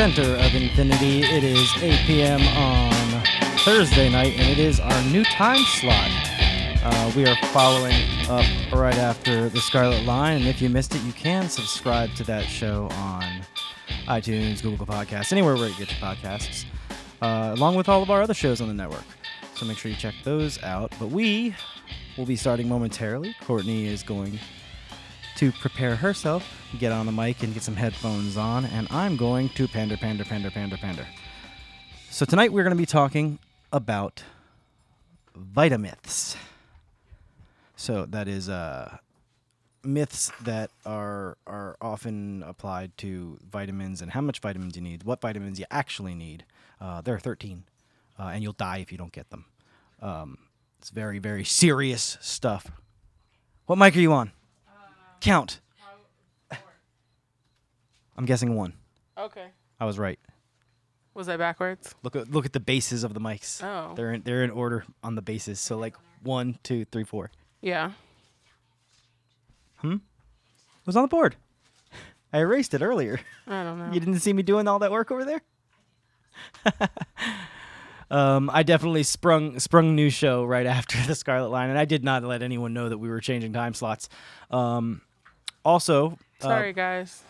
Center of Infinity. It is 8 p.m. on Thursday night, and it is our new time slot. Uh, we are following up right after the Scarlet Line, and if you missed it, you can subscribe to that show on iTunes, Google Podcasts, anywhere where you get your podcasts, uh, along with all of our other shows on the network. So make sure you check those out. But we will be starting momentarily. Courtney is going to prepare herself, get on the mic and get some headphones on, and I'm going to pander, pander, pander, pander, pander. So tonight we're going to be talking about Vitamyths. So that is uh, myths that are are often applied to vitamins and how much vitamins you need, what vitamins you actually need. Uh, there are 13, uh, and you'll die if you don't get them. Um, it's very very serious stuff. What mic are you on? Count. I'm guessing one. Okay. I was right. Was I backwards? Look at look at the bases of the mics. Oh. They're in they're in order on the bases. So like one, two, three, four. Yeah. It was on the board. I erased it earlier. I don't know. You didn't see me doing all that work over there. um, I definitely sprung sprung new show right after the Scarlet Line, and I did not let anyone know that we were changing time slots. Um, also, uh, Sorry, guys.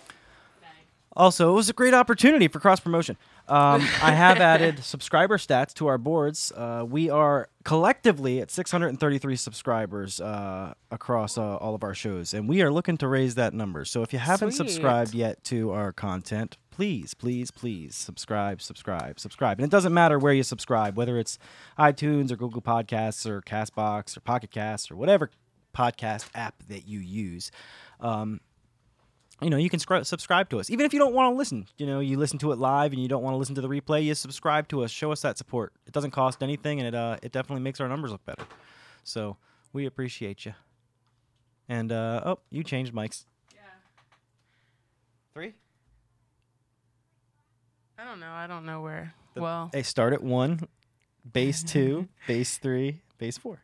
Also, it was a great opportunity for cross promotion. Um, I have added subscriber stats to our boards. Uh, we are collectively at 633 subscribers uh, across uh, all of our shows, and we are looking to raise that number. So if you haven't Sweet. subscribed yet to our content, please, please, please subscribe, subscribe, subscribe. And it doesn't matter where you subscribe, whether it's iTunes or Google Podcasts or Castbox or Pocket Casts or whatever podcast app that you use. Um, you know, you can scri- subscribe to us. Even if you don't want to listen, you know, you listen to it live and you don't want to listen to the replay, you subscribe to us. Show us that support. It doesn't cost anything, and it uh, it definitely makes our numbers look better. So we appreciate you. And uh, oh, you changed mics. Yeah. Three. I don't know. I don't know where. The- well, They start at one, base two, base three, base four.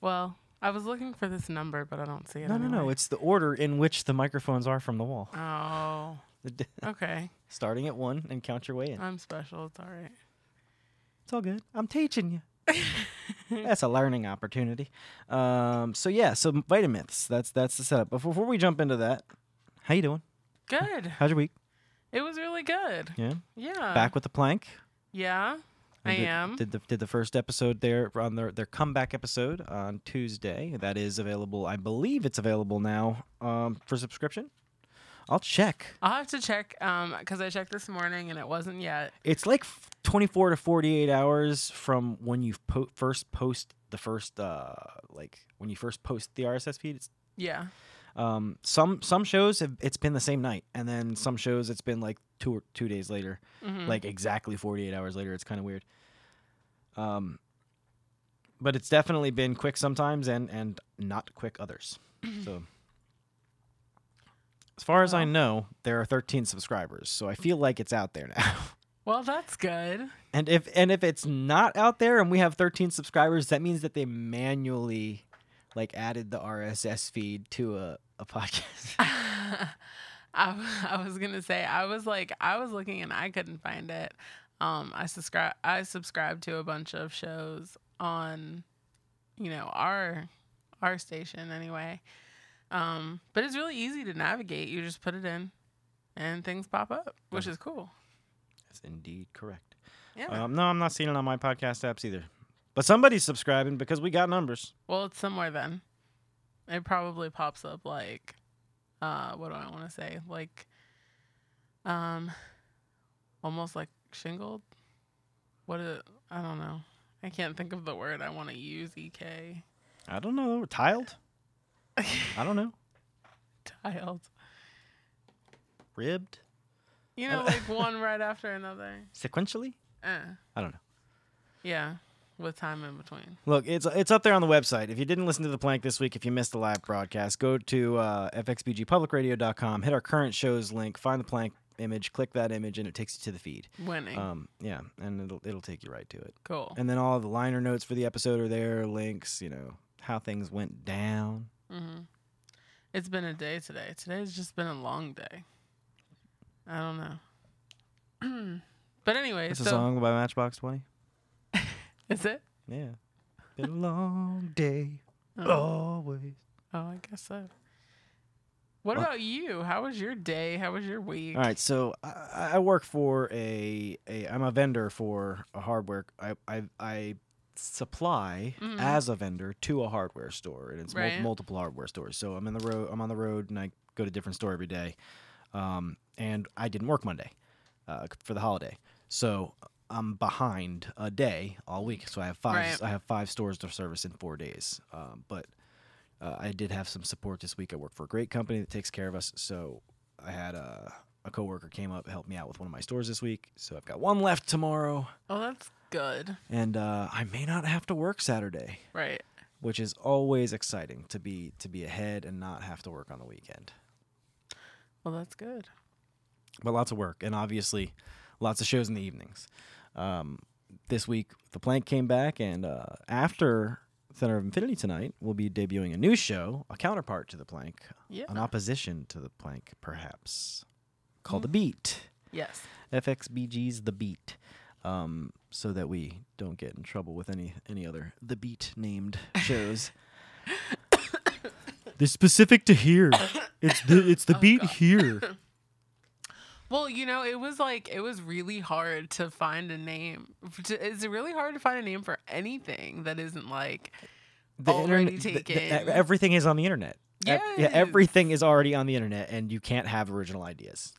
well, I was looking for this number, but I don't see it. No, no, no. anywhere. It's the order in which the microphones are from the wall. Oh. Okay. Starting at one and count your way in. I'm special. It's all right. It's all good. I'm teaching you. that's a learning opportunity. Um, so yeah, so Vitamyths. That's that's the setup. But before we jump into that, how you doing? Good. How's your week? It was really good. Yeah, Yeah. back with the plank. Yeah. I did, am. Did the did the first episode there on their their comeback episode on Tuesday. That is available. I believe it's available now um, for subscription. I'll check. I'll have to check um because I checked this morning and it wasn't yet. It's like 24 to 48 hours from when you po- first post the first uh like when you first post the RSS feed. It's Yeah. Um, some some shows have it's been the same night, and then some shows it's been like two two days later, Mhm. like exactly forty eight hours later. It's kind of weird. Um, but it's definitely been quick sometimes, and and not quick others. so, as far as I know, there are thirteen subscribers, so I feel like it's out there now. Well, that's good. and if and if it's not out there, and we have thirteen subscribers, that means that they manually like added the RSS feed to a a podcast. I, I was gonna say I was like I was looking and I couldn't find it. Um, I subscribe I subscribe to a bunch of shows on, you know our our station anyway. Um, but it's really easy to navigate. You just put it in, and things pop up, which is cool. That's indeed correct. Yeah. Um, no, I'm not seeing it on my podcast apps either. But somebody's subscribing because we got numbers. well, it's somewhere then. It probably pops up like, uh, what do I want to say? Like, um, almost like shingled. What is it? I don't know. I can't think of the word I want to use. Ek I don't know. Tiled? I don't know. tiled. Ribbed? You know, like one right after another. Sequentially? Uh, I don't know. yeah, with time in between. Look, it's it's up there on the website. If you didn't listen to the plank this week, if you missed the live broadcast, go to uh, fxbgpublicradio.com, hit our current shows link, find the plank image, click that image, and it takes you to the feed. Winning. Um, yeah, and it'll it'll take you right to it. cool. And then all the liner notes for the episode are there, links, you know, how things went down. hmm It's been a day today. Today's just been a long day. I don't know. But anyway, It's so a song by Matchbox Twenty. Is it? Yeah. Been a long day. Oh. Always. Oh, I guess so. What Well- about you? How was your day? How was your week? All right, so I, I work for a, a I'm a vendor for a hardware. I I, I supply Mhm. as a vendor to a hardware store, and it's mul- multiple hardware stores. So I'm in the road. I'm on the road, and I go to a different store every day. Um, and I didn't work Monday uh, for the holiday, so I'm behind a day all week. So I have five. Right. I have five stores to service in four days. Um, but uh, I did have some support this week. I work for a great company that takes care of us. So I had a, a coworker came up helped me out with one of my stores this week. So I've got one left tomorrow, Oh, that's good. and uh, I may not have to work Saturday, Right. which is always exciting to be to be ahead and not have to work on the weekend. Well, that's good. But lots of work, and obviously, lots of shows in the evenings. Um, this week, the Plank came back, and uh, after Center of Infinity tonight, we'll be debuting a new show, a counterpart to the Plank, Yeah. an opposition to the Plank, perhaps, called The Beat. Yes. FXBG's The Beat. Um, so that we don't get in trouble with any any other The Beat named shows. They're specific to here. It's the it's the Oh, beat God. here. Well, you know, it was like it was really hard to find a name. It's really hard to find a name for anything that isn't like The Already internet- the- the- taken. everything is on the internet. E- Yeah, everything is already on the internet, and you can't have original ideas.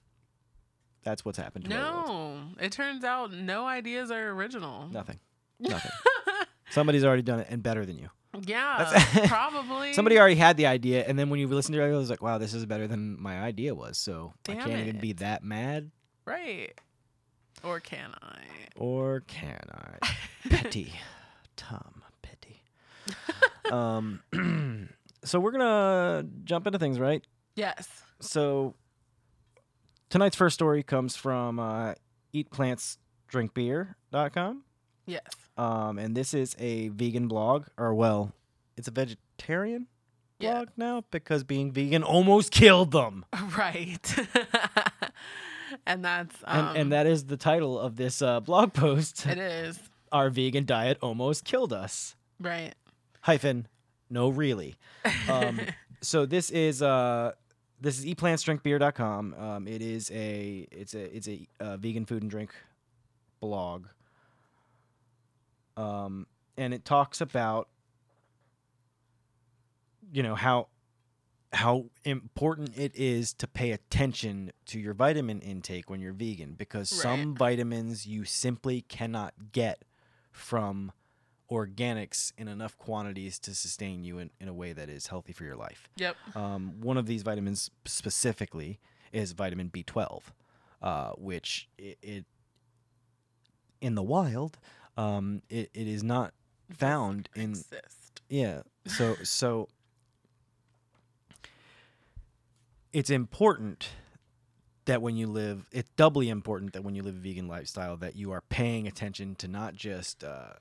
That's what's happened no. It turns out no ideas are original. Nothing. Nothing. Somebody's already done it and better than you. Yeah, That's- probably. Somebody already had the idea, and then when you listen to it, it was like, "Wow, this is better than my idea was." So I can't even be that mad, right. Or can I? or can I? Petty, Tom Petty. um, so we're gonna jump into things, right? Yes. So tonight's first story comes from uh, eatplantsdrinkbeer.com. Yes. Um, and this is a vegan blog, or well, it's a vegetarian Yeah. blog now because being vegan almost killed them. Right. and that's um, and, and that is the title of this uh, blog post. it is Our vegan diet almost killed us. right. Hyphen, no, really. Um, so this is uh, this is eatplantsdrinkbeer.com. Um, it is a it's a it's a uh, vegan food and drink blog. Um, and it talks about you know how how important it is to pay attention to your vitamin intake when you're vegan because some vitamins you simply cannot get from organics in enough quantities to sustain you in, in a way that is healthy for your life. Yep. Um, one of these vitamins specifically is vitamin B12, uh, which it, it in the wild um, it, it is not found in Exist. yeah. So so it's important that when you live, it's doubly important that when you live a vegan lifestyle that you are paying attention to not just uh,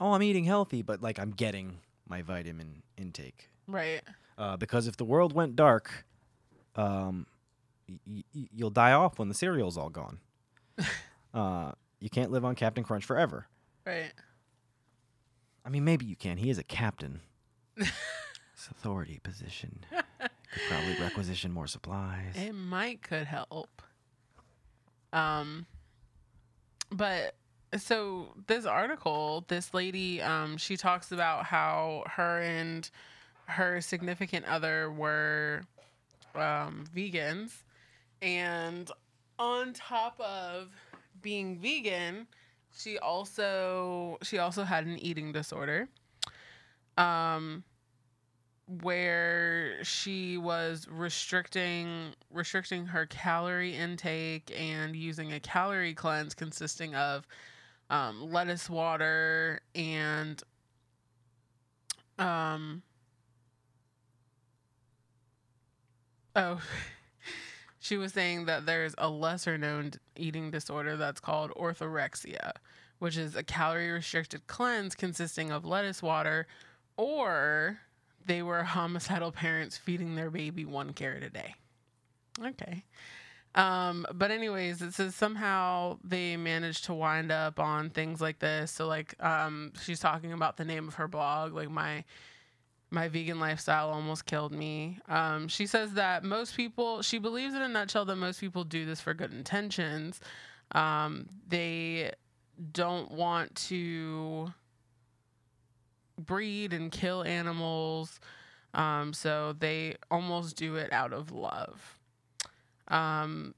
oh I'm eating healthy, but like I'm getting my vitamin intake. Right. Uh, because if the world went dark, um, y- y- you'll die off when the cereal's all gone. uh, you can't live on Captain Crunch forever. Right. I mean, maybe you can. He is a captain. It's authority position. Could probably requisition more supplies. It might could help. Um but so this article, this lady, um, she talks about how her and her significant other were um, vegans, and on top of being vegan, she also she also had an eating disorder. Um, where she was restricting restricting her calorie intake and using a calorie cleanse consisting of um, lettuce water and um oh she was saying that there's a lesser known eating disorder that's called orthorexia which is a calorie restricted cleanse consisting of lettuce water or they were homicidal parents feeding their baby one carrot a day. Okay. Um, but anyways, it says somehow they managed to wind up on things like this. So like, um, she's talking about the name of her blog, like my my vegan lifestyle almost killed me. Um, she says that most people, she believes in a nutshell that most people do this for good intentions. Um, they don't want to breed and kill animals. Um, so they almost do it out of love. Um,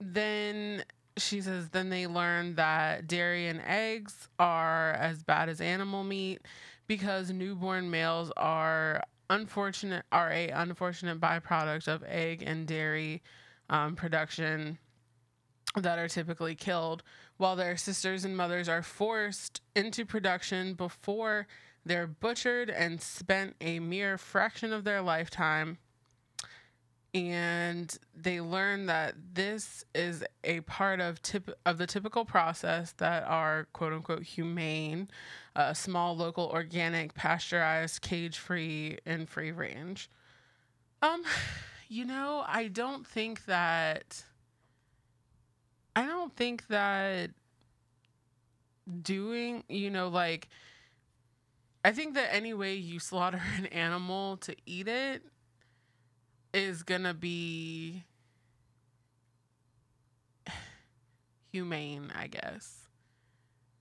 then she says, then they learn that dairy and eggs are as bad as animal meat because newborn males are unfortunate are a unfortunate byproduct of egg and dairy um, production that are typically killed. While their sisters and mothers are forced into production before they're butchered and spent a mere fraction of their lifetime and they learn that this is a part of tip of the typical process that are quote unquote humane, uh, small, local, organic, pasteurized, cage-free, and free range. Um, you know, I don't think that. I don't think that doing, you know, like. I think that any way you slaughter an animal to eat it is gonna be humane, I guess.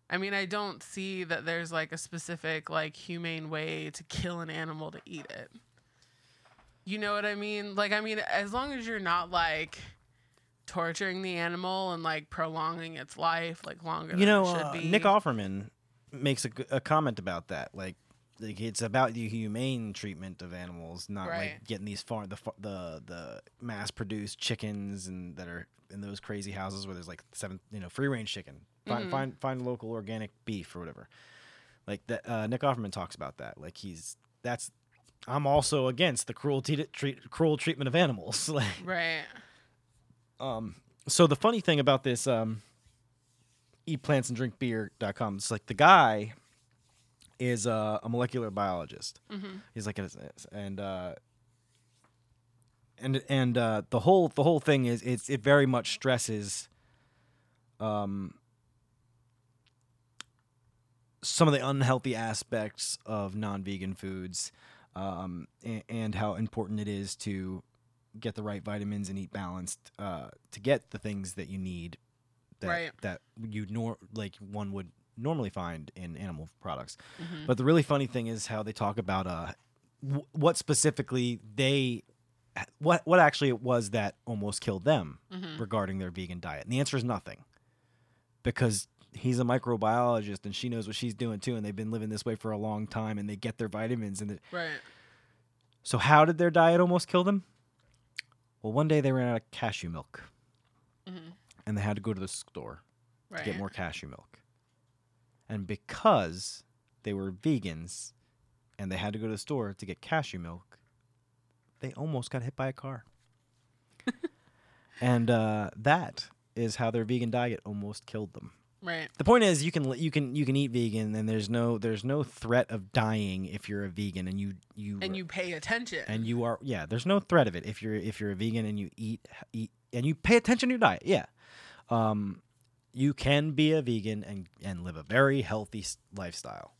I mean, I don't see that there's like a specific like humane way to kill an animal to eat it. You know what I mean? Like I mean, as long as you're not like torturing the animal and like prolonging its life like longer You know, it should uh, be. Nick Offerman makes a, a comment about that. Like, like it's about the humane treatment of animals, not Right. like getting these far the the the mass produced chickens and that are in those crazy houses where there's like seven, you know, free range chicken. Find Mhm. find find local organic beef or whatever. Like that, uh, Nick Offerman talks about that. Like he's that's. I'm also against the cruelty to treat cruel treatment of animals. like right. um, so the funny thing about this um, eat plants and drink beer.com, like the guy is uh, a molecular biologist. hmm He's like, a, and uh, and and uh, the whole the whole thing is it's it very much stresses um some of the unhealthy aspects of non-vegan foods um, and, and how important it is to get the right vitamins and eat balanced uh, to get the things that you need that Right. that you nor like one would normally find in animal products. hmm But the really funny thing is how they talk about uh, w- what specifically they, what what actually it was that almost killed them hmm regarding their vegan diet. And the answer is nothing, because he's a microbiologist and she knows what she's doing too, and they've been living this way for a long time, and they get their vitamins. And the, Right. so, how did their diet almost kill them? Well, one day they ran out of cashew milk, hmm and they had to go to the store Right. to get more cashew milk. And because they were vegans and they had to go to the store to get cashew milk, they almost got hit by a car. and uh, that is how their vegan diet almost killed them. Right. The point is, you can you can you can eat vegan, and there's no there's no threat of dying if you're a vegan, and you you And you pay attention. and you are yeah. There's no threat of it if you're if you're a vegan and you eat eat and you pay attention to your diet. Yeah, um, you can be a vegan and and live a very healthy lifestyle.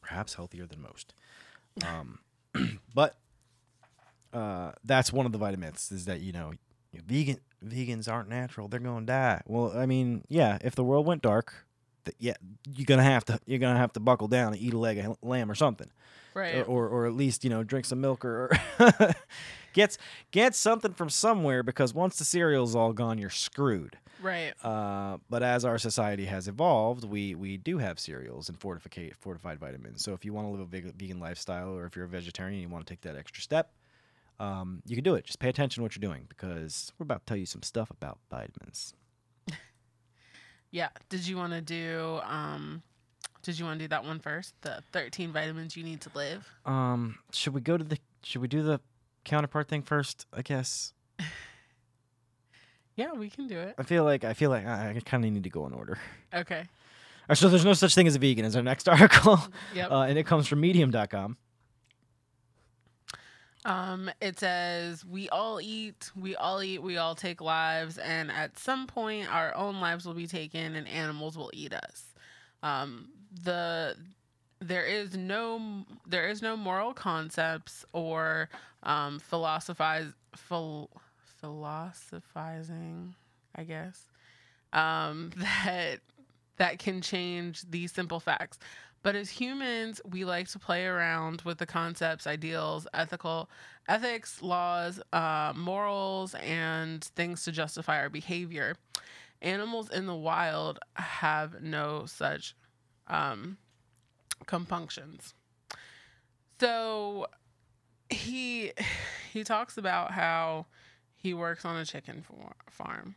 Perhaps healthier than most. Um, but uh, that's one of the vitamins is that you know vegan vegans aren't natural. They're gonna die. Well, I mean, yeah. If the world went dark, yeah, you're gonna have to you're gonna have to buckle down and eat a leg of lamb or something right. or, or or at least you know drink some milk or, or get get something from somewhere because once the cereal's all gone, you're screwed. right. Uh, but as our society has evolved, we we do have cereals and fortificate fortified vitamins. So if you want to live a veg- vegan lifestyle, or if you're a vegetarian and you want to take that extra step, um, you can do it. Just pay attention to what you're doing because we're about to tell you some stuff about vitamins. Yeah. Did you want to do um did you want to do that one first? The 13 vitamins you need to live? Um, should we go to the? Should we do the counterpart thing first? I guess. Yeah, we can do it. I feel like I feel like I, I kind of need to go in order. Okay. Right, so there's no such thing as a vegan is our next article, Yep. uh, and it comes from Medium.com. Um, it says we all eat, we all eat, we all take lives, and at some point our own lives will be taken, and animals will eat us. Um, the there is no there is no moral concepts or um, philosophize phil, philosophizing, I guess, um, that that can change these simple facts. But as humans, we like to play around with the concepts, ideals, ethical ethics, laws, uh, morals, and things to justify our behavior. Animals in the wild have no such um, compunctions. So he he talks about how he works on a chicken farm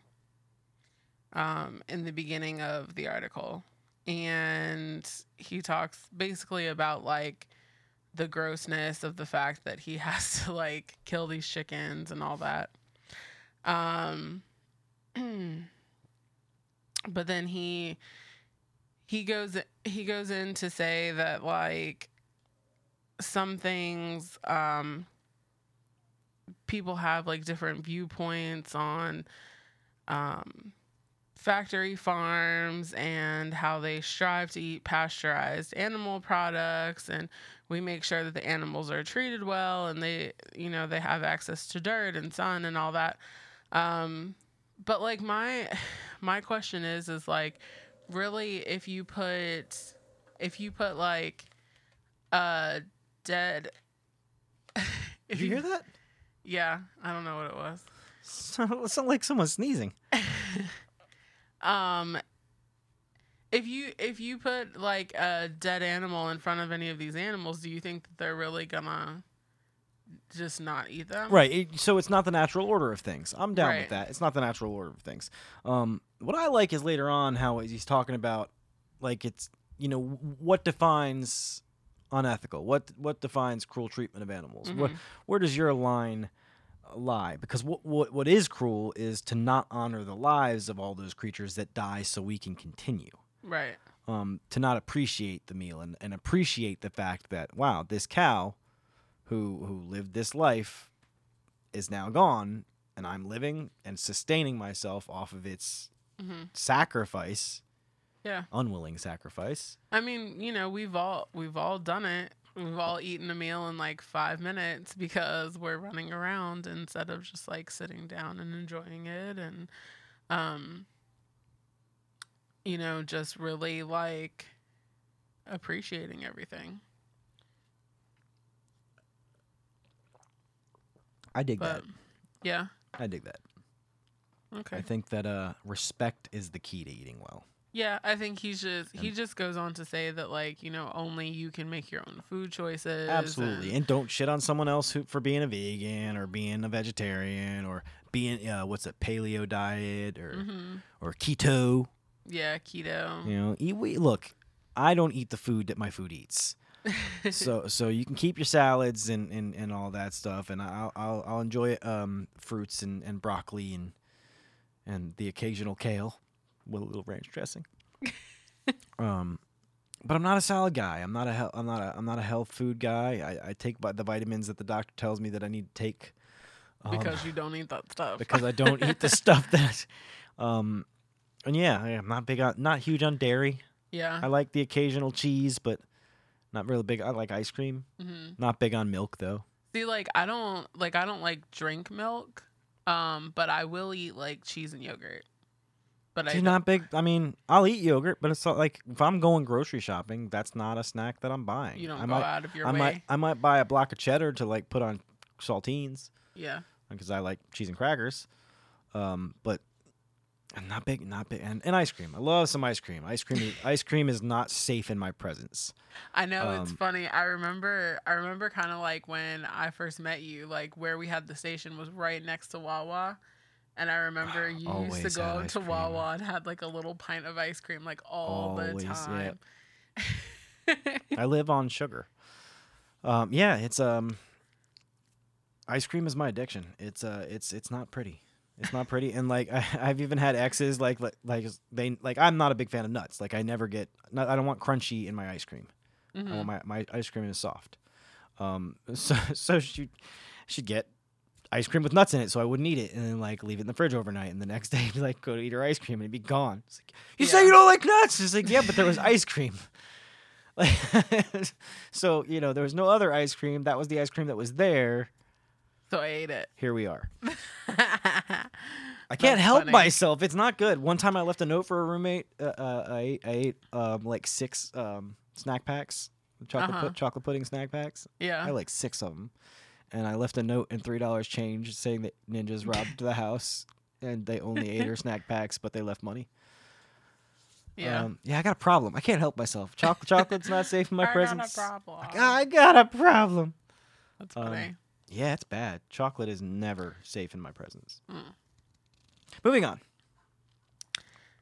um, in the beginning of the article and he talks basically about like the grossness of the fact that he has to like kill these chickens and all that. Um but then he he goes he goes in to say that like some things um people have like different viewpoints on um factory farms and how they strive to eat pasteurized animal products. And we make sure that the animals are treated well and they you know they have access to dirt and sun and all that. Um, but like my my question is is like really if you put if you put like a dead if you, you hear that? Yeah i don't know what it was. It sounded like someone sneezing. Um, if you if you put like a dead animal in front of any of these animals, do you think that they're really gonna just not eat them? Right. It, so it's not the natural order of things. I'm down right. with that. It's not the natural order of things. Um, what I like is later on how he's talking about like it's you know what defines unethical. What what defines cruel treatment of animals? Mm-hmm. What where does your line lie because what, what what is cruel is to not honor the lives of all those creatures that die so we can continue right um to not appreciate the meal and, and appreciate the fact that wow this cow who who lived this life is now gone and i'm living and sustaining myself off of its mm-hmm. sacrifice yeah. unwilling sacrifice. I mean you know we've all we've all done it. We've all eaten a meal in like five minutes because we're running around instead of just like sitting down and enjoying it and um you know just really like appreciating everything i dig but, that yeah i dig that okay i think that uh respect is the key to eating well yeah, I think he's just he just goes on to say that like you know only you can make your own food choices. Absolutely, and, and don't shit on someone else who, for being a vegan or being a vegetarian or being uh, what's a paleo diet or mm-hmm. or keto. Yeah, keto. You know, eat, we, look, I don't eat the food that my food eats. So so you can keep your salads and, and, and all that stuff, and I'll I'll, I'll enjoy um, fruits and, and broccoli and and the occasional kale with a little ranch dressing. um, but I'm not a salad guy. I'm not a he- I'm not a I'm not a health food guy. I, I take the vitamins that the doctor tells me that I need to take. Um, because you don't eat that stuff. because I don't eat the stuff that, um, and yeah, I'm not big on not huge on dairy. Yeah. I like the occasional cheese, but not really big. I like ice cream. Mm-hmm. Not big on milk though. See, like I don't like I don't like drink milk, um, but I will eat like cheese and yogurt. But She's not big. I mean, I'll eat yogurt, but it's not like if I'm going grocery shopping, that's not a snack that I'm buying. You don't I go might, out of your I way. might, I might buy a block of cheddar to like put on saltines yeah. because I like cheese and crackers. Um, but I'm not big, not big, and, and ice cream. I love some ice cream. Ice cream, is, ice cream is not safe in my presence. I know um, it's funny. I remember, I remember kind of like when I first met you, like where we had the station was right next to Wawa. And I remember you used to go to cream. Wawa and had like a little pint of ice cream like all Always, the time. Yeah. I live on sugar. Um, yeah, it's um, ice cream is my addiction. It's uh, it's it's not pretty. It's not pretty, and like I, have even had exes like like like they like I'm not a big fan of nuts. Like I never get. Not, I don't want crunchy in my ice cream. Mm-hmm. I want my my ice cream is soft. Um, so so she she'd get ice cream with nuts in it, so I wouldn't eat it, and then like leave it in the fridge overnight, and the next day be like go to eat her ice cream and it'd be gone. It's like, you say you don't like nuts? It's like yeah, but there was ice cream. Like, so you know there was no other ice cream. That was the ice cream that was there. So I ate it. Here we are. I can't help funny. myself. It's not good. One time I left a note for a roommate. Uh, uh, I ate, I ate um, like six um, snack packs, chocolate Uh-huh. pu- chocolate pudding snack packs. Yeah. I had like six of them, and I left a note and three dollars change saying that ninjas robbed the house and they only ate her snack packs, but they left money. Yeah. um, yeah. I got a problem. I can't help myself. Chocolate, chocolate's not safe in my I got a presence. problem. I got a problem. That's um. Yeah, it's bad. Chocolate is never safe in my presence. Mm. Moving on.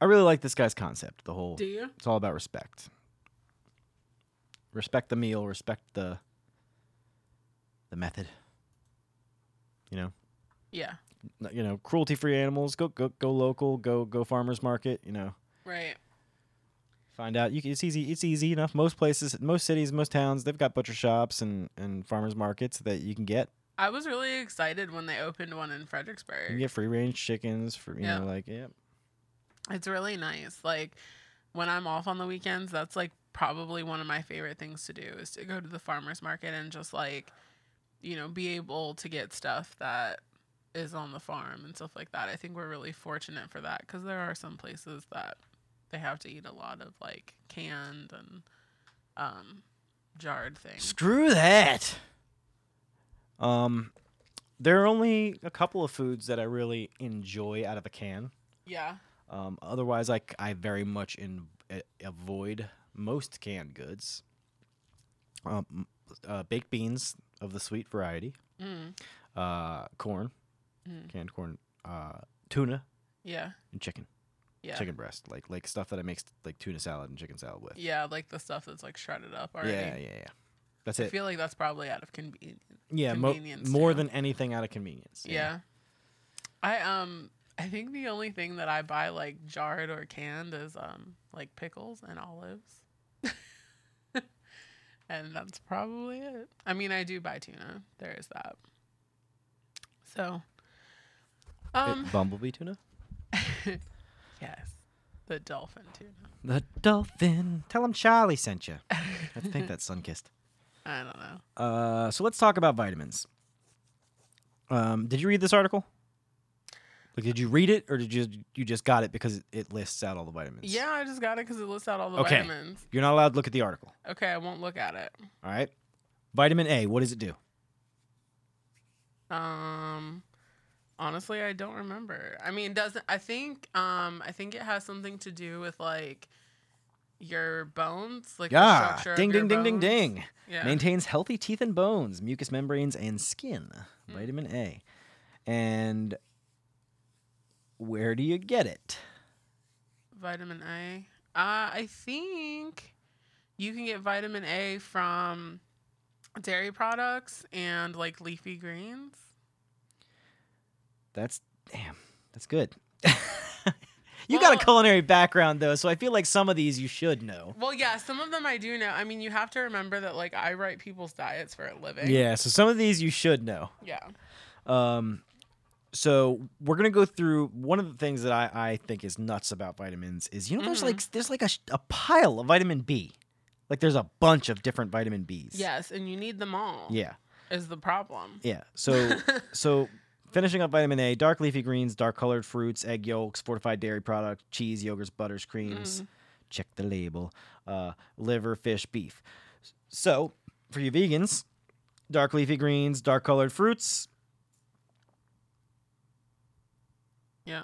I really like this guy's concept. The whole Do you? it's all about respect. Respect the meal, respect the the method. You know, Yeah. You know, cruelty-free animals. Go go go local. Go go farmers market. You know, Right. find out. You can, it's easy. It's easy enough. Most places, most cities, most towns, they've got butcher shops and and farmers markets that you can get. I was really excited when they opened one in Fredericksburg. You get free-range chickens for you Yeah. know, like yeah. It's really nice. Like when I'm off on the weekends, that's like probably one of my favorite things to do is to go to the farmers market and just like, you know, be able to get stuff that is on the farm and stuff like that. I think we're really fortunate for that because there are some places that they have to eat a lot of like canned and um, jarred things. Screw that. Um, there are only a couple of foods that I really enjoy out of a can. Yeah. Um, otherwise, i very much in, a- avoid most canned goods. Um, uh, baked beans of the sweet variety, Mm. uh, corn, Mm. canned corn, uh, tuna, Yeah. and chicken, Yeah. chicken breast, like like stuff that I make like tuna salad and chicken salad with. Yeah, like the stuff that's like shredded up already. yeah, yeah, yeah. That's I it. I feel like that's probably out of convenience. Yeah, mo- more too. than anything out of convenience. Yeah. I um I think the only thing that I buy like jarred or canned is um like pickles and olives. and that's probably it. I mean, I do buy tuna. There is that. So It- um Bumblebee tuna. yes. The dolphin tuna. The dolphin. Tell him Charlie sent you. I think that's Sunkissed. I don't know. Uh, so let's talk about vitamins. Um, did you read this article? Like, did you read it, or did you you just got it because it, lists out all the vitamins? Yeah, I just got it because it lists out all the Okay. vitamins. You're not allowed to look at the article. Okay, I won't look at it. All right. Vitamin A. What does it do? Um honestly I don't remember. I mean doesn't I think um I think it has something to do with like your bones, like Yeah. Ding, your ding, ding, ding, ding. Yeah. Maintains healthy teeth and bones, mucous membranes, and skin. Hmm. Vitamin A. And where do you get it? vitamin A. Uh I think you can get vitamin A from dairy products and like leafy greens. That's damn. That's good. you got a culinary background though, so I feel like some of these you should know. Well, yeah, some of them I do know. I mean, you have to remember that like I write people's diets for a living. Yeah, so some of these you should know. Yeah. Um, so we're gonna go through one of the things that I, I think is nuts about vitamins is you know there's Mhm. like there's like a, a pile of vitamin B, like there's a bunch of different vitamin Bs. Yes, and you need them all. Yeah. Is the problem. Yeah. So so finishing up vitamin A, dark leafy greens, dark colored fruits, egg yolks, fortified dairy products, cheese, yogurts, butters, creams. Mm. Check the label. Uh, liver, fish, beef. So for you vegans, dark leafy greens, dark colored fruits, Yeah.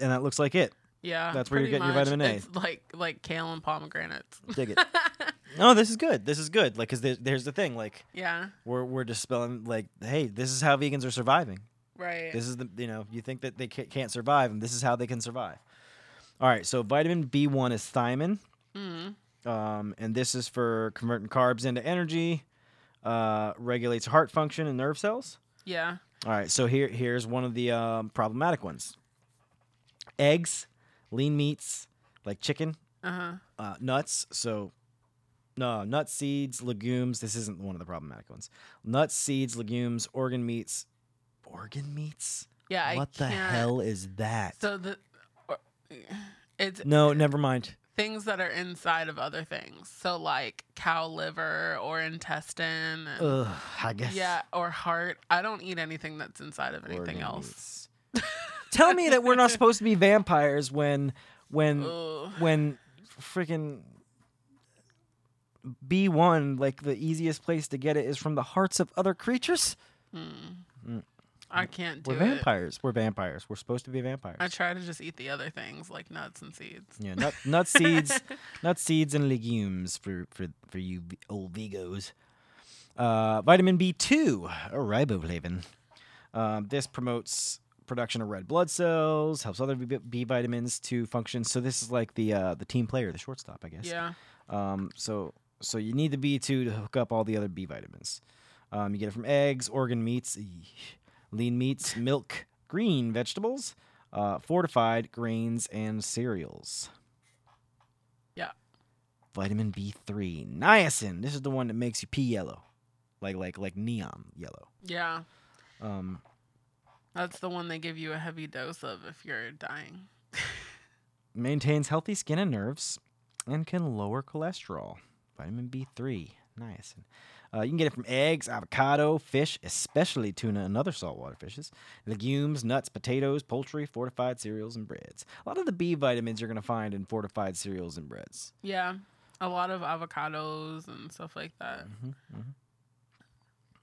and that looks like it. Yeah. That's where you're getting your vitamin A. It's like like kale and pomegranates. Dig it. no, this is good. This is good. Like, cause there's, there's the thing. Like, yeah. we're we're dispelling. Like, hey, this is how vegans are surviving. Right. This is the you know you think that they ca- can't survive, and this is how they can survive. All right. So vitamin B one is thiamine, mm. um, and this is for converting carbs into energy. Uh, regulates heart function and nerve cells. Yeah. All right. So here here's one of the um, problematic ones. Eggs, lean meats like chicken, Uh huh. uh, nuts. So no nuts, seeds, legumes. This isn't one of the problematic ones. Nuts, seeds, legumes, organ meats. Organ meats? Yeah, I what the can't- hell is that? So the or- it's no, never mind. things that are inside of other things. So like cow liver or intestine. and- Ugh, I guess. yeah, or heart. I don't eat anything that's inside of anything organ else. meats. Tell me that we're not supposed to be vampires when when Ugh. when freaking B1 like the easiest place to get it is from the hearts of other creatures? I can't do We're it. vampires. We're vampires. We're supposed to be vampires. I try to just eat the other things like nuts and seeds. Yeah, nut, nut seeds, nut seeds and legumes for for for you old Vigos. Uh, vitamin B two, or riboflavin. Um, this promotes production of red blood cells, helps other B, B vitamins to function. So this is like the uh, the team player, the shortstop, I guess. Yeah. Um, so so you need the B two to hook up all the other B vitamins. Um, you get it from eggs, organ meats, eesh, lean meats, milk, green vegetables, uh, fortified grains, and cereals. Yeah. Vitamin B three, niacin. This is the one that makes you pee yellow, like like like neon yellow. Yeah. Um, That's the one they give you a heavy dose of if you're dying. maintains healthy skin and nerves, and can lower cholesterol. Vitamin B3, niacin. Uh, you can get it from eggs, avocado, fish, especially tuna and other saltwater fishes, legumes, nuts, potatoes, poultry, fortified cereals, and breads. A lot of the B vitamins you're going to find in fortified cereals and breads. Yeah. A lot of avocados and stuff like that.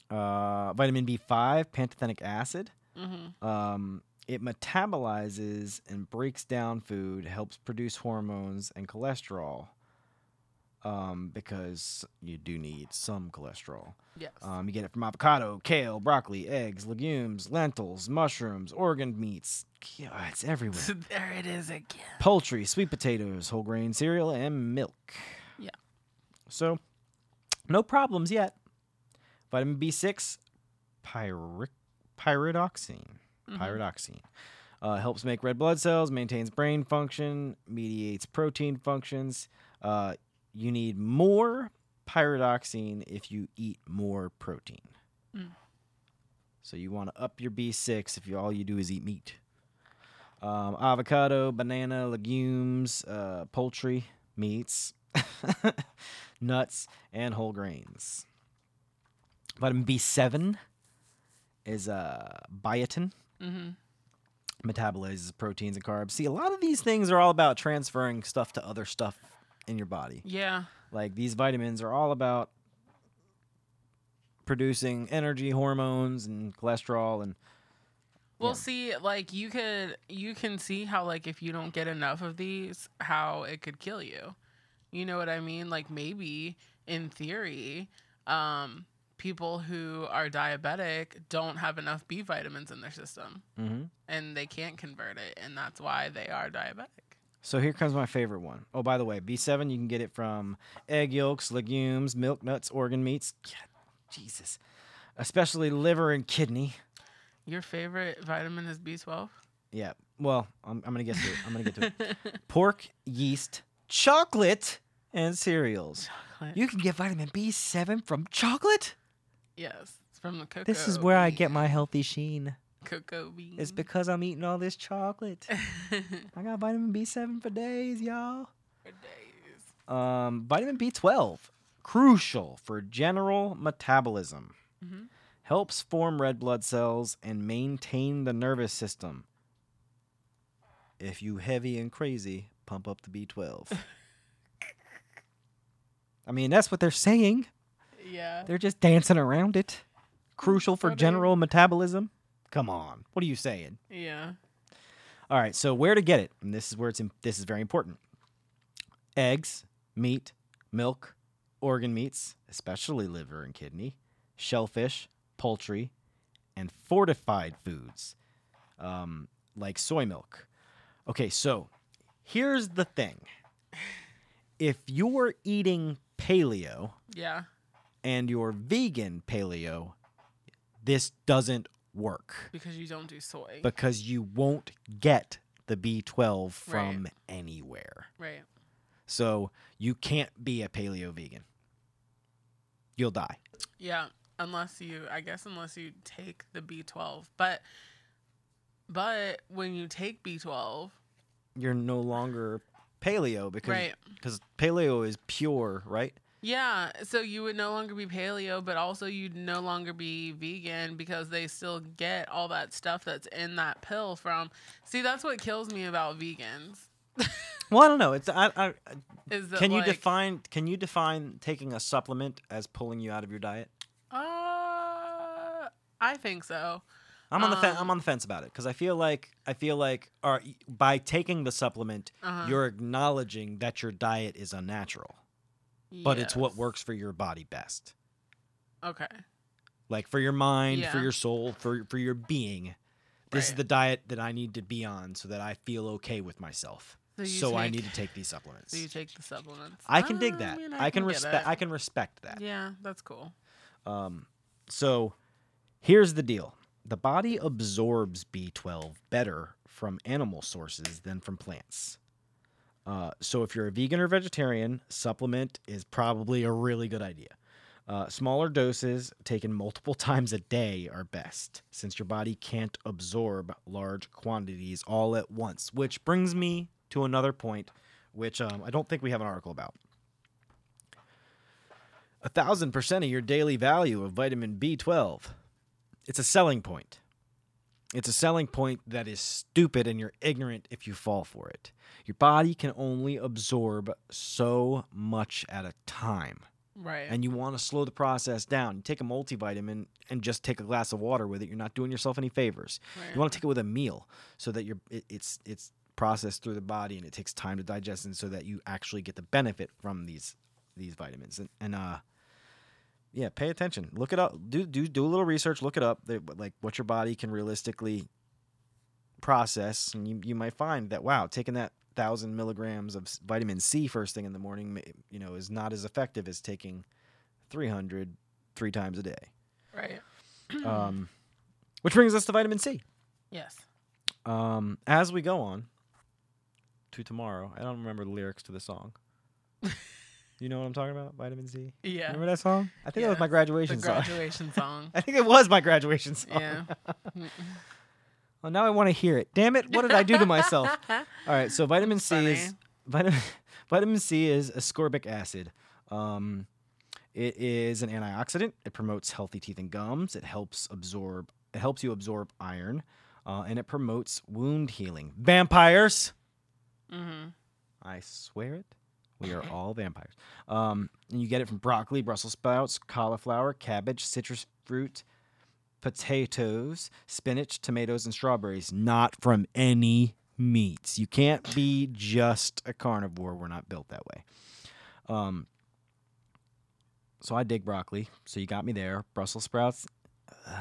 Uh, vitamin B5, pantothenic acid. Hmm Um, it metabolizes and breaks down food, helps produce hormones and cholesterol. Um, because you do need some cholesterol. Yes. Um, you get it from avocado, kale, broccoli, eggs, legumes, lentils, mushrooms, organ meats. Yeah, it's everywhere. there it is again. Poultry, sweet potatoes, whole grain cereal, and milk. Yeah. So, no problems yet. Vitamin B6, pyric- pyridoxine. Mhm. Pyridoxine. Uh, helps make red blood cells, maintains brain function, mediates protein functions. Uh, you need more pyridoxine if you eat more protein. Mm. So you want to up your B6 if you all you do is eat meat. Um, avocado, banana, legumes, uh, poultry, meats, nuts, and whole grains. Vitamin B7 is uh, biotin hmm metabolizes proteins and carbs. See, a lot of these things are all about transferring stuff to other stuff in your body. Yeah. Like these vitamins are all about producing energy, hormones, and cholesterol. And Well, Yeah. see, like you could you can see how like if you don't get enough of these, how it could kill you. You know what I mean? Like maybe in theory, um, people who are diabetic don't have enough B vitamins in their system Mhm. and they can't convert it, and that's why they are diabetic. so here comes my favorite one. Oh, by the way, B7 you can get it from egg yolks, legumes, milk, nuts, organ meats. Jesus, especially liver and kidney. Your favorite vitamin is B12? Yeah. Well, I'm, I'm gonna get to it. I'm gonna get to it. Pork, yeast, chocolate, and cereals. You can get vitamin B7 from chocolate. Yes, it's from the cocoa. This is where I get my healthy sheen. cocoa bean. It's because I'm eating all this chocolate. I got vitamin B7 for days, y'all. For days. Um, vitamin B12, crucial for general metabolism. Mhm. Helps form red blood cells and maintain the nervous system. If you heavy and crazy, pump up the B12. I mean, that's what they're saying. Yeah. They're just dancing around it. Crucial for general metabolism. Come on. What are you saying? Yeah. All right, so where to get it? And this is where it's im- this is very important. Eggs, meat, milk, organ meats, especially liver and kidney, shellfish, poultry, and fortified foods, um, like soy milk. Okay, so here's the thing: if you're eating paleo Yeah. And you're vegan paleo, this doesn't work Because you don't do soy. because you won't get the B12 from anywhere. right. So you can't be a paleo vegan. you'll die. Yeah, unless you, I guess, unless you take the B12. But, but when you take B12, You're no longer paleo because right? because paleo is pure, right? Yeah, so you would no longer be paleo, but also you'd no longer be vegan because they still get all that stuff that's in that pill from. See, that's what kills me about vegans. Well, I don't know. It's I, I Is can you define can you define taking a supplement as pulling you out of your diet? Uh, I think so. I'm on the fen- Um, I'm on the fence about it because I feel like I feel like are, by taking the supplement, Uh-huh. you're acknowledging that your diet is unnatural, but it's what works for your body best. Okay. Like for your mind, for your soul, for for your being. This is the diet that I need to be on so that I feel okay with myself. So So, you I need to take these supplements. So you take the supplements. I can dig that. mean, I, can, get respect. I can respect that. Yeah, that's cool. Um, so here's the deal: the body absorbs B12 better from animal sources than from plants. Uh, so if you're a vegan or vegetarian, supplement is probably a really good idea. Uh, smaller doses taken multiple times a day are best, since your body can't absorb large quantities all at once. Which brings me to another point, which um, I don't think we have an article about a thousand percent of your daily value of vitamin B12. It's a selling point. It's a selling point that is stupid and you're ignorant if you fall for it. Your body can only absorb so much at a time. Right. And you want to slow the process down. You take a multivitamin and just take a glass of water with it. You're not doing yourself any favors. right. You want to take it with a meal so that you're it, it's it's processed through the body and it takes time to digest and so that you actually get the benefit from these these vitamins and, and uh yeah pay attention look it up do do do a little research look it up like what your body can realistically process and you, you might find that wow taking that thousand milligrams of vitamin c first thing in the morning you know is not as effective as taking 300 three times a day right. um, which brings us to vitamin c yes. um, as we go on to tomorrow, I don't remember the lyrics to the song. you know what I'm talking about? Vitamin C. Yeah. Remember that song? I think that was Yeah. my The graduation song. graduation song. I think it was my graduation song. Yeah. Well, now I want to hear it. Damn it! What did I do to myself? All right, so vitamin C Funny. is vitamin vitamin C is ascorbic acid. Um, it is an antioxidant. It promotes healthy teeth and gums. It helps absorb. It helps you absorb iron, uh, and it promotes wound healing. Vampires. Mm-hmm. I swear it. We are all vampires. Um, and you get it from broccoli, Brussels sprouts, cauliflower, cabbage, citrus fruit, potatoes, spinach, tomatoes, and strawberries. Not from any meats. You can't be just a carnivore. We're not built that way. Um, so I dig broccoli. So you got me there. Brussels sprouts. Uh,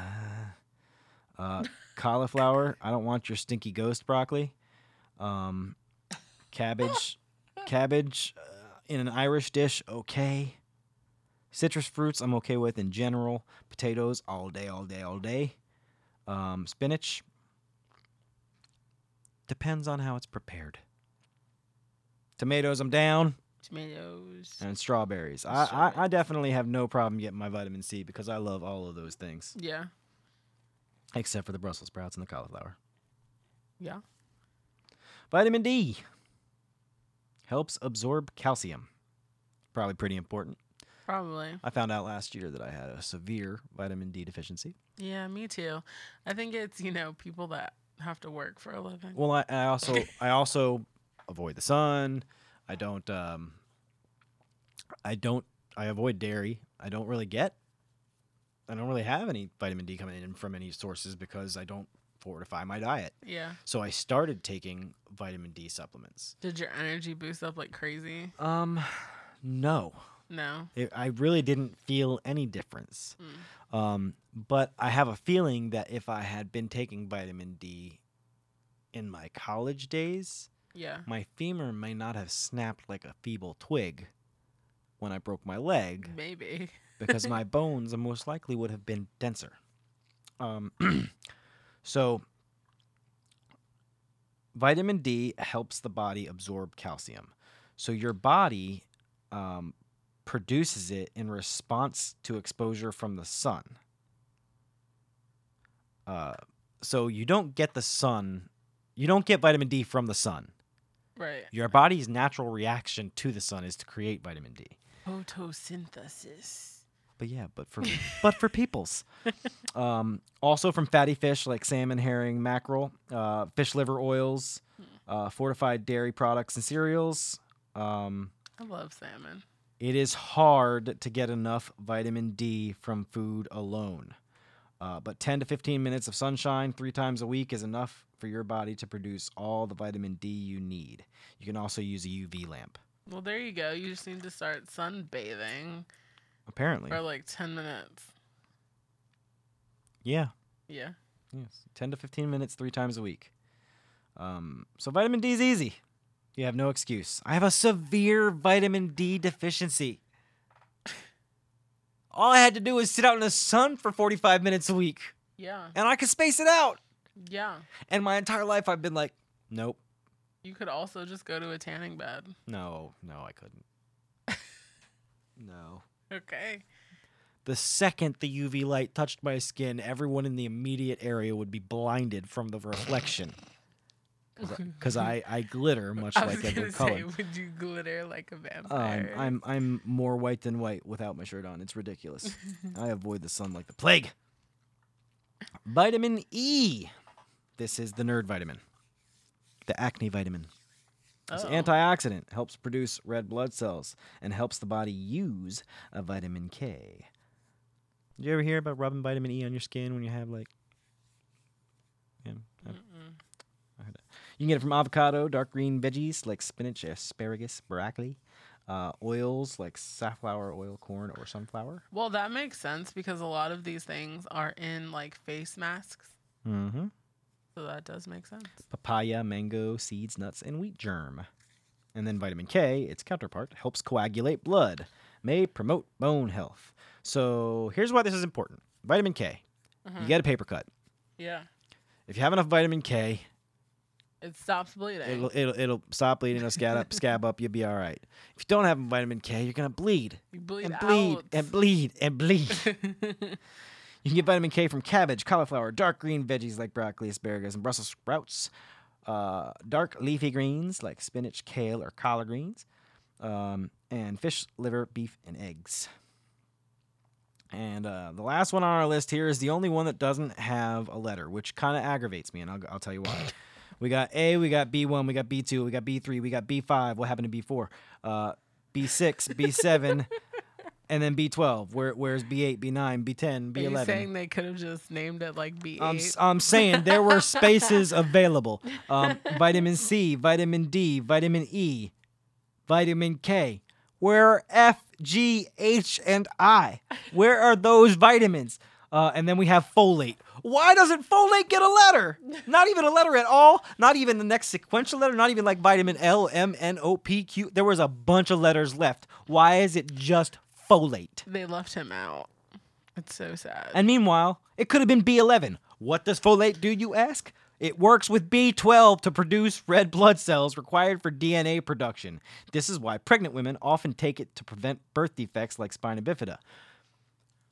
uh, cauliflower. I don't want your stinky ghost broccoli. Um, cabbage cabbage in an irish dish okay. Citrus fruits i'm okay with in general. Potatoes all day all day all day. Um, spinach depends on how it's prepared. Tomatoes i'm down. Tomatoes. and strawberries. I, I, I definitely have no problem getting my vitamin c because i love all of those things. Yeah. except for the brussels sprouts and the cauliflower. Yeah. Vitamin D helps absorb calcium. Probably pretty important. Probably. I found out last year that I had a severe vitamin D deficiency. Yeah, me too. I think it's, you know, people that have to work for a living. Well, I, I also I also avoid the sun. I don't um I don't I avoid dairy. I don't really get I don't really have any vitamin D coming in from any sources because I don't fortify my diet. Yeah. So I started taking vitamin D supplements. Did your energy boost up like crazy? Um no. No. It, I really didn't feel any difference. Mm. Um, but I have a feeling that if I had been taking vitamin D in my college days, Yeah. my femur may not have snapped like a feeble twig when I broke my leg Maybe. because my bones most likely would have been denser. Um, so, vitamin D helps the body absorb calcium. So, your body um, produces it in response to exposure from the sun. Uh, so you don't get the sun, you don't get vitamin D from the sun. Right. Your body's natural reaction to the sun is to create vitamin D. Photosynthesis. But yeah, but for but for peoples. Um, also from fatty fish like salmon, herring, mackerel, uh, fish liver oils, uh, fortified dairy products and cereals. Um, I love salmon. it is hard to get enough vitamin D from food alone. Uh, but 10 to 15 minutes of sunshine three times a week is enough for your body to produce all the vitamin D you need. You can also use a UV lamp, Well, there you go. You just need to start sunbathing apparently. for like 10 minutes. Yeah. Yeah. Yes, 10 to 15 minutes three times a week. Um, so vitamin D is easy. You have no excuse. I have a severe vitamin D deficiency. All I had to do was sit out in the sun for 45 minutes a week, Yeah. and I could space it out. Yeah. And my entire life, I've been like, nope, You could also just go to a tanning bed. no, no, I couldn't. no. Okay. The second the UV light touched my skin, everyone in the immediate area would be blinded from the reflection. Because I, I glitter much I like Edward say, Cullen. would you glitter like a Um, vampire? I'm I'm more white than white without my shirt on. It's ridiculous. I avoid the sun like the plague. Vitamin E. This is the nerd vitamin. The acne vitamin. It's Oh. antioxidant, helps produce red blood cells, and helps the body use a vitamin K. Did you ever hear about rubbing vitamin E on your skin when you have like? Yeah, I've- I heard that. You can get it from avocado, dark green veggies like spinach, asparagus, broccoli, uh, oils like safflower oil, corn, or sunflower. Well, that makes sense because a lot of these things are in like face masks. Mm-hmm. So that does make sense. Papaya, mango, seeds, nuts, and wheat germ. And then vitamin K, its counterpart, helps coagulate blood, may promote bone health. So here's why this is important. Vitamin K, you Mhm. get a paper cut. Yeah. If you have enough vitamin K, It stops bleeding. it'll it'll, it'll stop bleeding, it'll scab up, scab up, you'll be all right. If you don't have vitamin K, you're gonna bleed you bleed and bleed out. and bleed and bleed. You can get vitamin K from cabbage, cauliflower, dark green veggies like broccoli, asparagus, and Brussels sprouts, uh, dark leafy greens like spinach, kale, or collard greens, um, and fish, liver, beef, and eggs. And uh, the last one on our list here is the only one that doesn't have a letter, which kind of aggravates me, and I'll, I'll tell you why. we got A, we got B1, we got B2, we got B3, we got B5. What happened to B4? Uh, B6, B7, and then B12. Where, where's B8, B9, B10, Are you B11? saying they could have just named it like B8? I'm, I'm saying there were spaces available. Um, vitamin C, vitamin D, vitamin E, vitamin K. Where are F, G, H, and I? Where are those vitamins? Uh, and then we have folate. Why doesn't folate get a letter? Not even a letter at all. Not even the next sequential letter. Not even like vitamin L, M, N, O, P, Q. There was a bunch of letters left. Why is it just folate? they left him out. It's so sad. And meanwhile, it could have been B11. What does folate do, you ask? It works with B12 to produce red blood cells required for DNA production. This is why pregnant women often take it to prevent birth defects like spina bifida.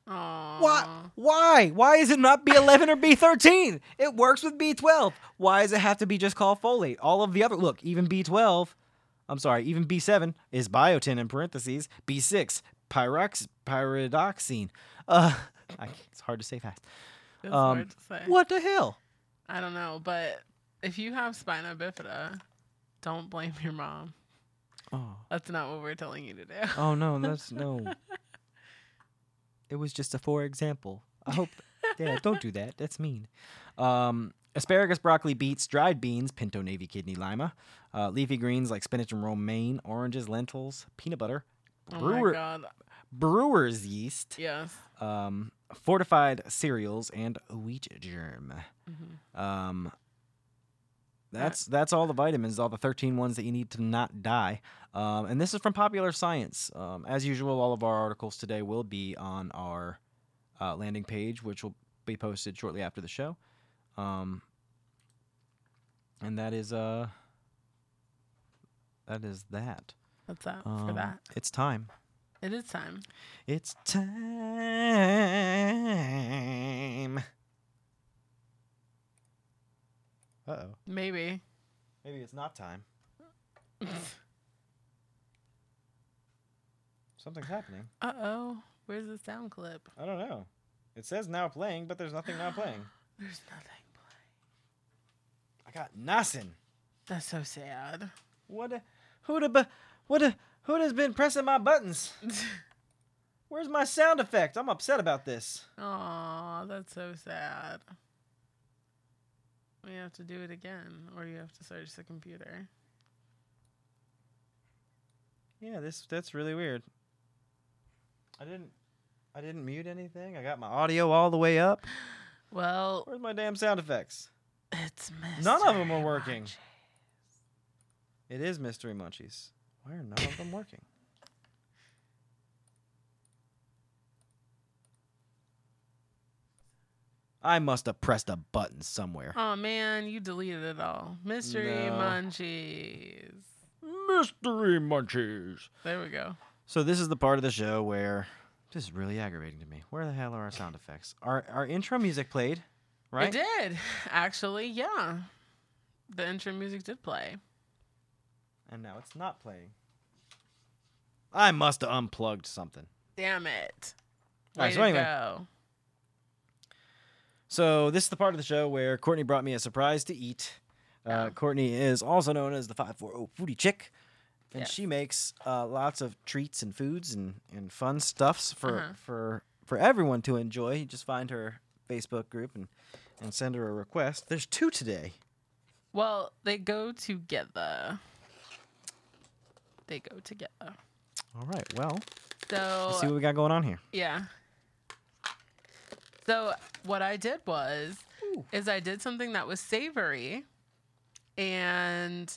Aww. Why? Why? Why is it not B11 or B13? It works with B12. Why does it have to be just called folate? All of the other look, even B12, I'm sorry, even B7 is biotin in parentheses. B6 pyrox pyridoxine. Uh, I, it's hard to say fast. It's um, hard to say. What the hell? I don't know, but if you have spina bifida, don't blame your mom. Oh, That's not what we're telling you to do. oh no, that's no. It was just a for example. I hope. yeah, don't do that. That's mean. Um, asparagus, broccoli, beets, dried beans, pinto, navy, kidney, lima, uh, leafy greens like spinach and romaine, oranges, lentils, peanut butter, Oh brewer, my god. brewer's yeast, Yes. um, fortified cereals, and wheat germ. Mhm. Um, that's that's all the vitamins, all the 13 ones that you need to not die. Um, and this is from Popular Science. Um, as usual, all of our articles today will be on our uh, landing page, which will be posted shortly after the show. Um, and that is uh, that is that. That's that for Um, that. It's time. It is time. It's time. Uh oh. Maybe. Maybe it's not time. Something's happening. Uh oh. Where's the sound clip? I don't know. It says now playing, but there's nothing now playing. There's nothing playing. I got nothing. That's so sad. What? A, who the? bu- What? Who has been pressing my buttons? Where's my sound effect? I'm upset about this. Aw, that's so sad. We have to do it again, or you have to search the computer. Yeah, this that's really weird. I didn't I didn't mute anything. I got my audio all the way up. Well, Where's my damn sound effects? it's Mr. None of 'em are working. Munchies. It is Mystery Munchies. Why are none of them working? I must have pressed a button somewhere. Oh man, you deleted it all. Mystery No. Munchies. Mystery Munchies. There we go. So this is the part of the show where this is really aggravating to me. Where the hell are our sound effects? Our our intro music played, right? It did. Actually, yeah. The intro music did play. And now it's not playing. I must have unplugged something. Damn it. All right, Way so anyway. go. So this is the part of the show where Courtney brought me a surprise to eat. Uh, Oh. Courtney is also known as the 540 Foodie Chick. And she makes uh, lots of treats and foods and, and fun stuffs for, Uh-huh. for for everyone to enjoy. You just find her Facebook group and, and send her a request. There's two today. Well, they go together. They go together. All right. Well, So let's see what we got going on here. Yeah. So what I did was Ooh. is I did something that was savory and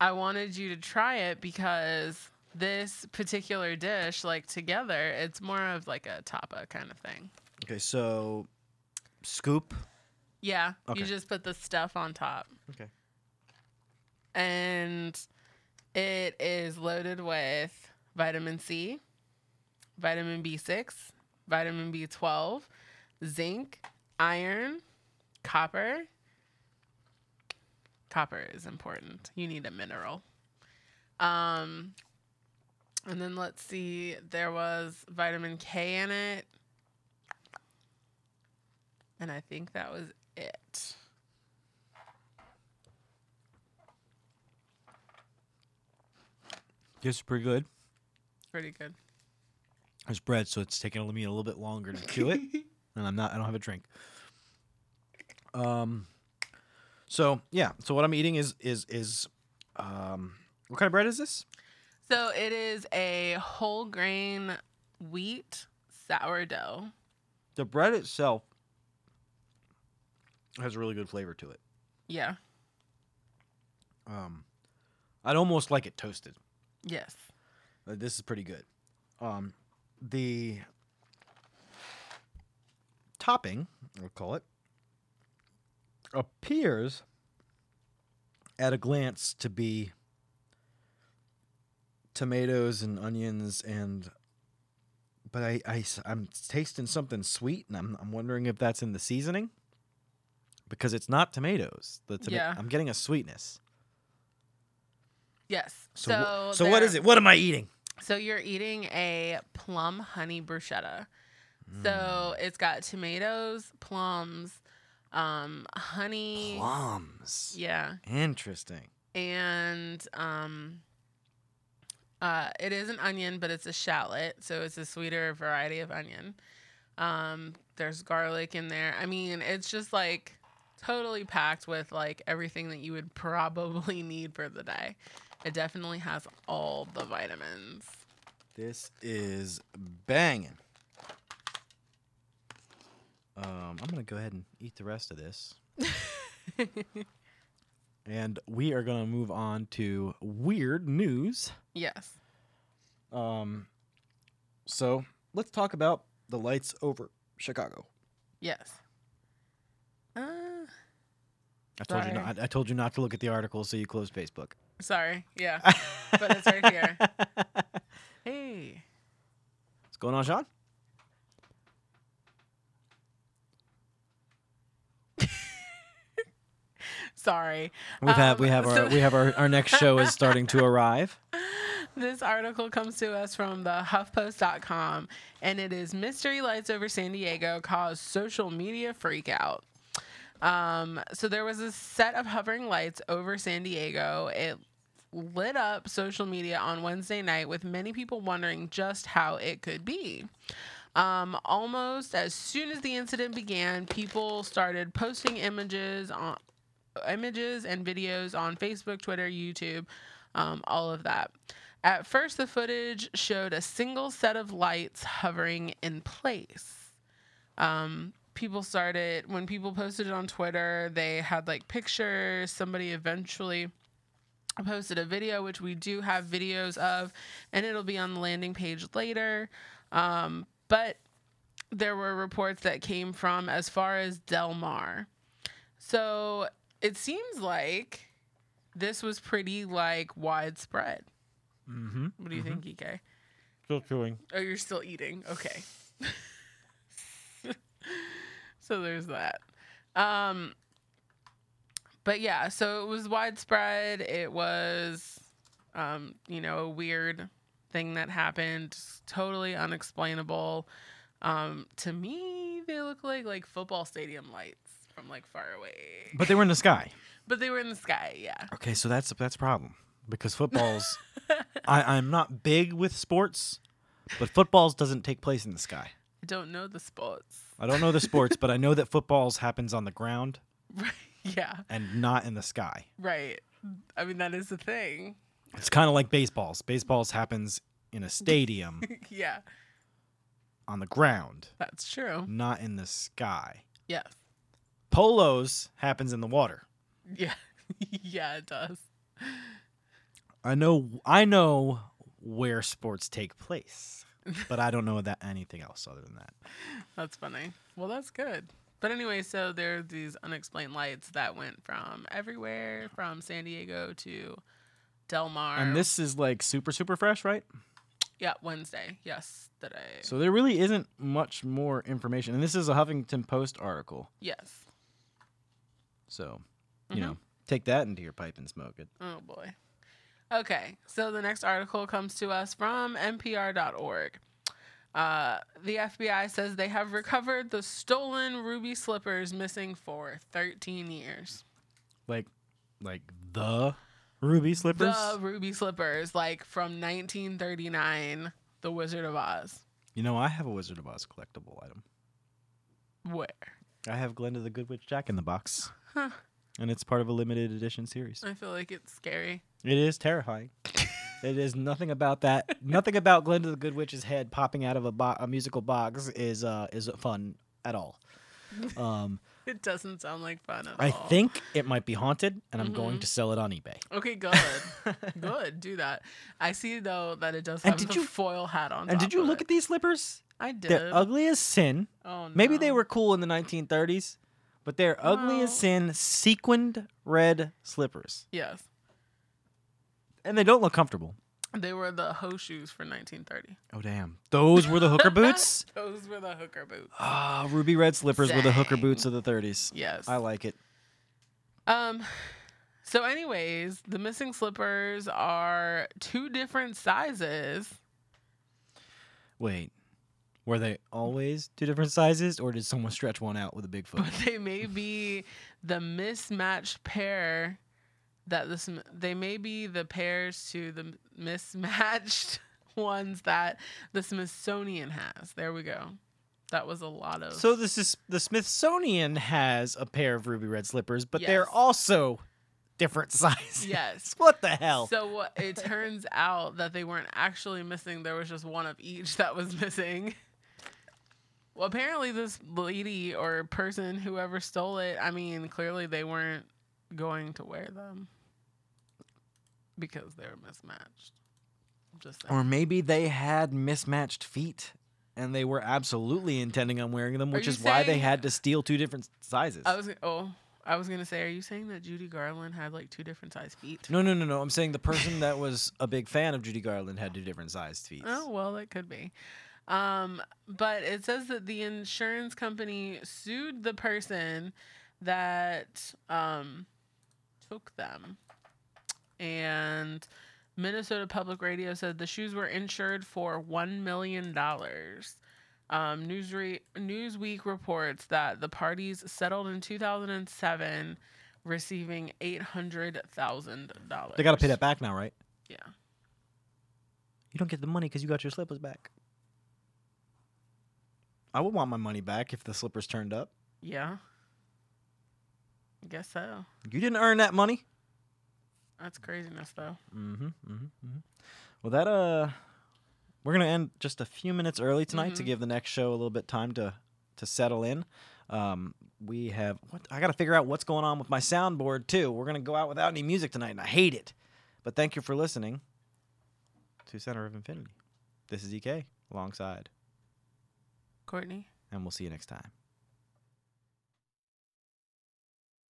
I wanted you to try it because this particular dish like together it's more of like a tapa kind of thing. Okay, so scoop. Yeah, Okay. you just put the stuff on top Okay. and it is loaded with vitamin C, vitamin B6, vitamin B12, zinc, iron, copper. Copper is important. You need a mineral. Um, and then let's see, there was vitamin K in it. And I think that was it. This is pretty good. Pretty good. There's bread, so it's taking me a little bit longer to chew it, and I'm not. I don't have a drink. Um, so yeah. So what I'm eating is is is um, what kind of bread is this? So it is a whole grain wheat sourdough. The bread itself has a really good flavor to it. Yeah. Um, I'd almost like it toasted. Yes. Uh, this is pretty good. Um, the topping, we'll call it, appears at a glance to be tomatoes and onions and but I, I i'm tasting something sweet and I'm I'm wondering if that's in the seasoning because it's not tomatoes. The toma- Yeah. I'm getting a sweetness. Yes. So So so what is it? What am I eating? So you're eating a plum honey bruschetta. Mm. So it's got tomatoes, plums, um, honey. Plums. Yeah. Interesting. and um uh it is an onion but it's a shallot so it's a sweeter variety of onion um there's garlic in there i mean it's just like totally packed with like everything that you would probably need for the day it definitely has all the vitamins This is banging. Um, I'm gonna go ahead and eat the rest of this, and we are gonna move on to weird news. yes Um, so let's talk about the lights over Chicago. yes I told you not. I told you not to look at the article, so you closed Facebook. sorry yeah But it's right here. hey what's going on, Sean? Sorry. We Um, have our we have our, our next show is starting to arrive. This article comes to us from the HuffPost.com, and it is Mystery Lights over San Diego cause social media freakout. Um, so there was a set of hovering lights over San Diego. It lit up social media on Wednesday night with many people wondering just how it could be. Um, almost as soon as the incident began, people started posting images on images and videos on Facebook, Twitter, YouTube, um, all of that. At first, the footage showed a single set of lights hovering in place. Um, people started, when people posted it on Twitter, they had like pictures. Somebody eventually posted a video, which we do have videos of, and it'll be on the landing page later. Um, but there were reports that came from as far as Del Mar. So it seems like this was pretty like widespread. Mm-hmm. What do you think, EK? Still chewing. Oh, you're still eating. Okay. so there's that. Um but yeah, so it was widespread. It was um, you know, a weird thing that happened, totally unexplainable. Um to me, they look like like football stadium lights from like far away. But they were in the sky. But they were in the sky, yeah. Okay, so that's that's a problem because footballs. I I'm not big with sports, but footballs doesn't take place in the sky. I don't know the sports. I don't know the sports, but I know that footballs happens on the ground Right. Yeah. and not in the sky. Right. I mean that is the thing. It's kind of like baseballs. Baseballs happens in a stadium yeah, on the ground, that's true. not in the sky. Yes. Polos happens in the water. Yeah. yeah, it does. I know I know where sports take place, but I don't know that anything else other than that. That's funny. Well, that's good. But anyway, so there are these unexplained lights that went from everywhere, from San Diego to Del Mar. And this is like super super fresh, right? yeah, Wednesday. Yes, I. So there really isn't much more information. And this is a Huffington Post article. yes. So, you Mhm. know, take that into your pipe and smoke it. Oh boy. Okay, so the next article comes to us from NPR.org. Uh, the FBI says they have recovered the stolen ruby slippers missing for 13 years. Like like the ruby slippers. The ruby slippers, like from 1939, The Wizard of Oz. You know, I have a Wizard of Oz collectible item. Where? I have Glenda the Good Witch Jack in the box. Huh. And it's part of a limited edition series. I feel like it's scary. It is terrifying. it is nothing about that. Nothing about Glenda the Good Witch's head popping out of a, bo- a musical box is uh is fun at all. Um, It doesn't sound like fun at I all. I think it might be haunted, and I'm going Mhm. to sell it on eBay. Okay, good. good. Do that. I see though that it does And have did the you- foil hat on. And did you look it. at these slippers? I did. They're ugly as sin. Oh, no. Maybe they were cool in the 1930s, but they're ugly as sin, sequined red slippers, Yes, and they don't look comfortable. they were the hoe shoes for 1930. Oh damn! Those were the hooker boots. Those were the hooker boots. Ah, ruby red slippers were the hooker Dang. boots of the 30s. Yes. I like it. Um. So, anyways, the missing slippers are two different sizes. Wait, were they always two different sizes, or did someone stretch one out with a big foot? but they may be the mismatched pair that this they may be the pairs to the mismatched ones that the Smithsonian has. There we go. That was a lot of So this is the Smithsonian has a pair of ruby red slippers, but they're also different sizes. yes. what the hell? So it turns out that they weren't actually missing. There was just one of each that was missing. Well, apparently this lady or person, whoever stole it, I mean, clearly they weren't going to wear them because they were mismatched. Just saying. or maybe they had mismatched feet and they were absolutely intending on wearing them, which is why they had to steal two different sizes. I was oh, I was gonna say, are you saying that Judy Garland had like two different size feet? no, no, no, no. I'm saying the person that was a big fan of Judy Garland had two different sized feet. Oh well, that could be. Um, but it says that the insurance company sued the person that um, took them. And Minnesota Public Radio said the shoes were insured for $1 million. Um, Newsre- Newsweek reports that the parties settled in 2007, receiving $800,000. They got to pay that back now, right? Yeah. You don't get the money because you got your slippers back. I would want my money back if the slippers turned up. Yeah. I guess so. You didn't earn that money. That's craziness, though. Mm-hmm. Mm-hmm. mm-hmm. Well, that uh, we're gonna end just a few minutes early tonight to Mhm. give the next show a little bit time to to settle in. Um, we have what I got to figure out what's going on with my soundboard too. We're gonna go out without any music tonight, and I hate it. But thank you for listening to Center of Infinity. This is EK alongside, Courtney? and we'll see you next time.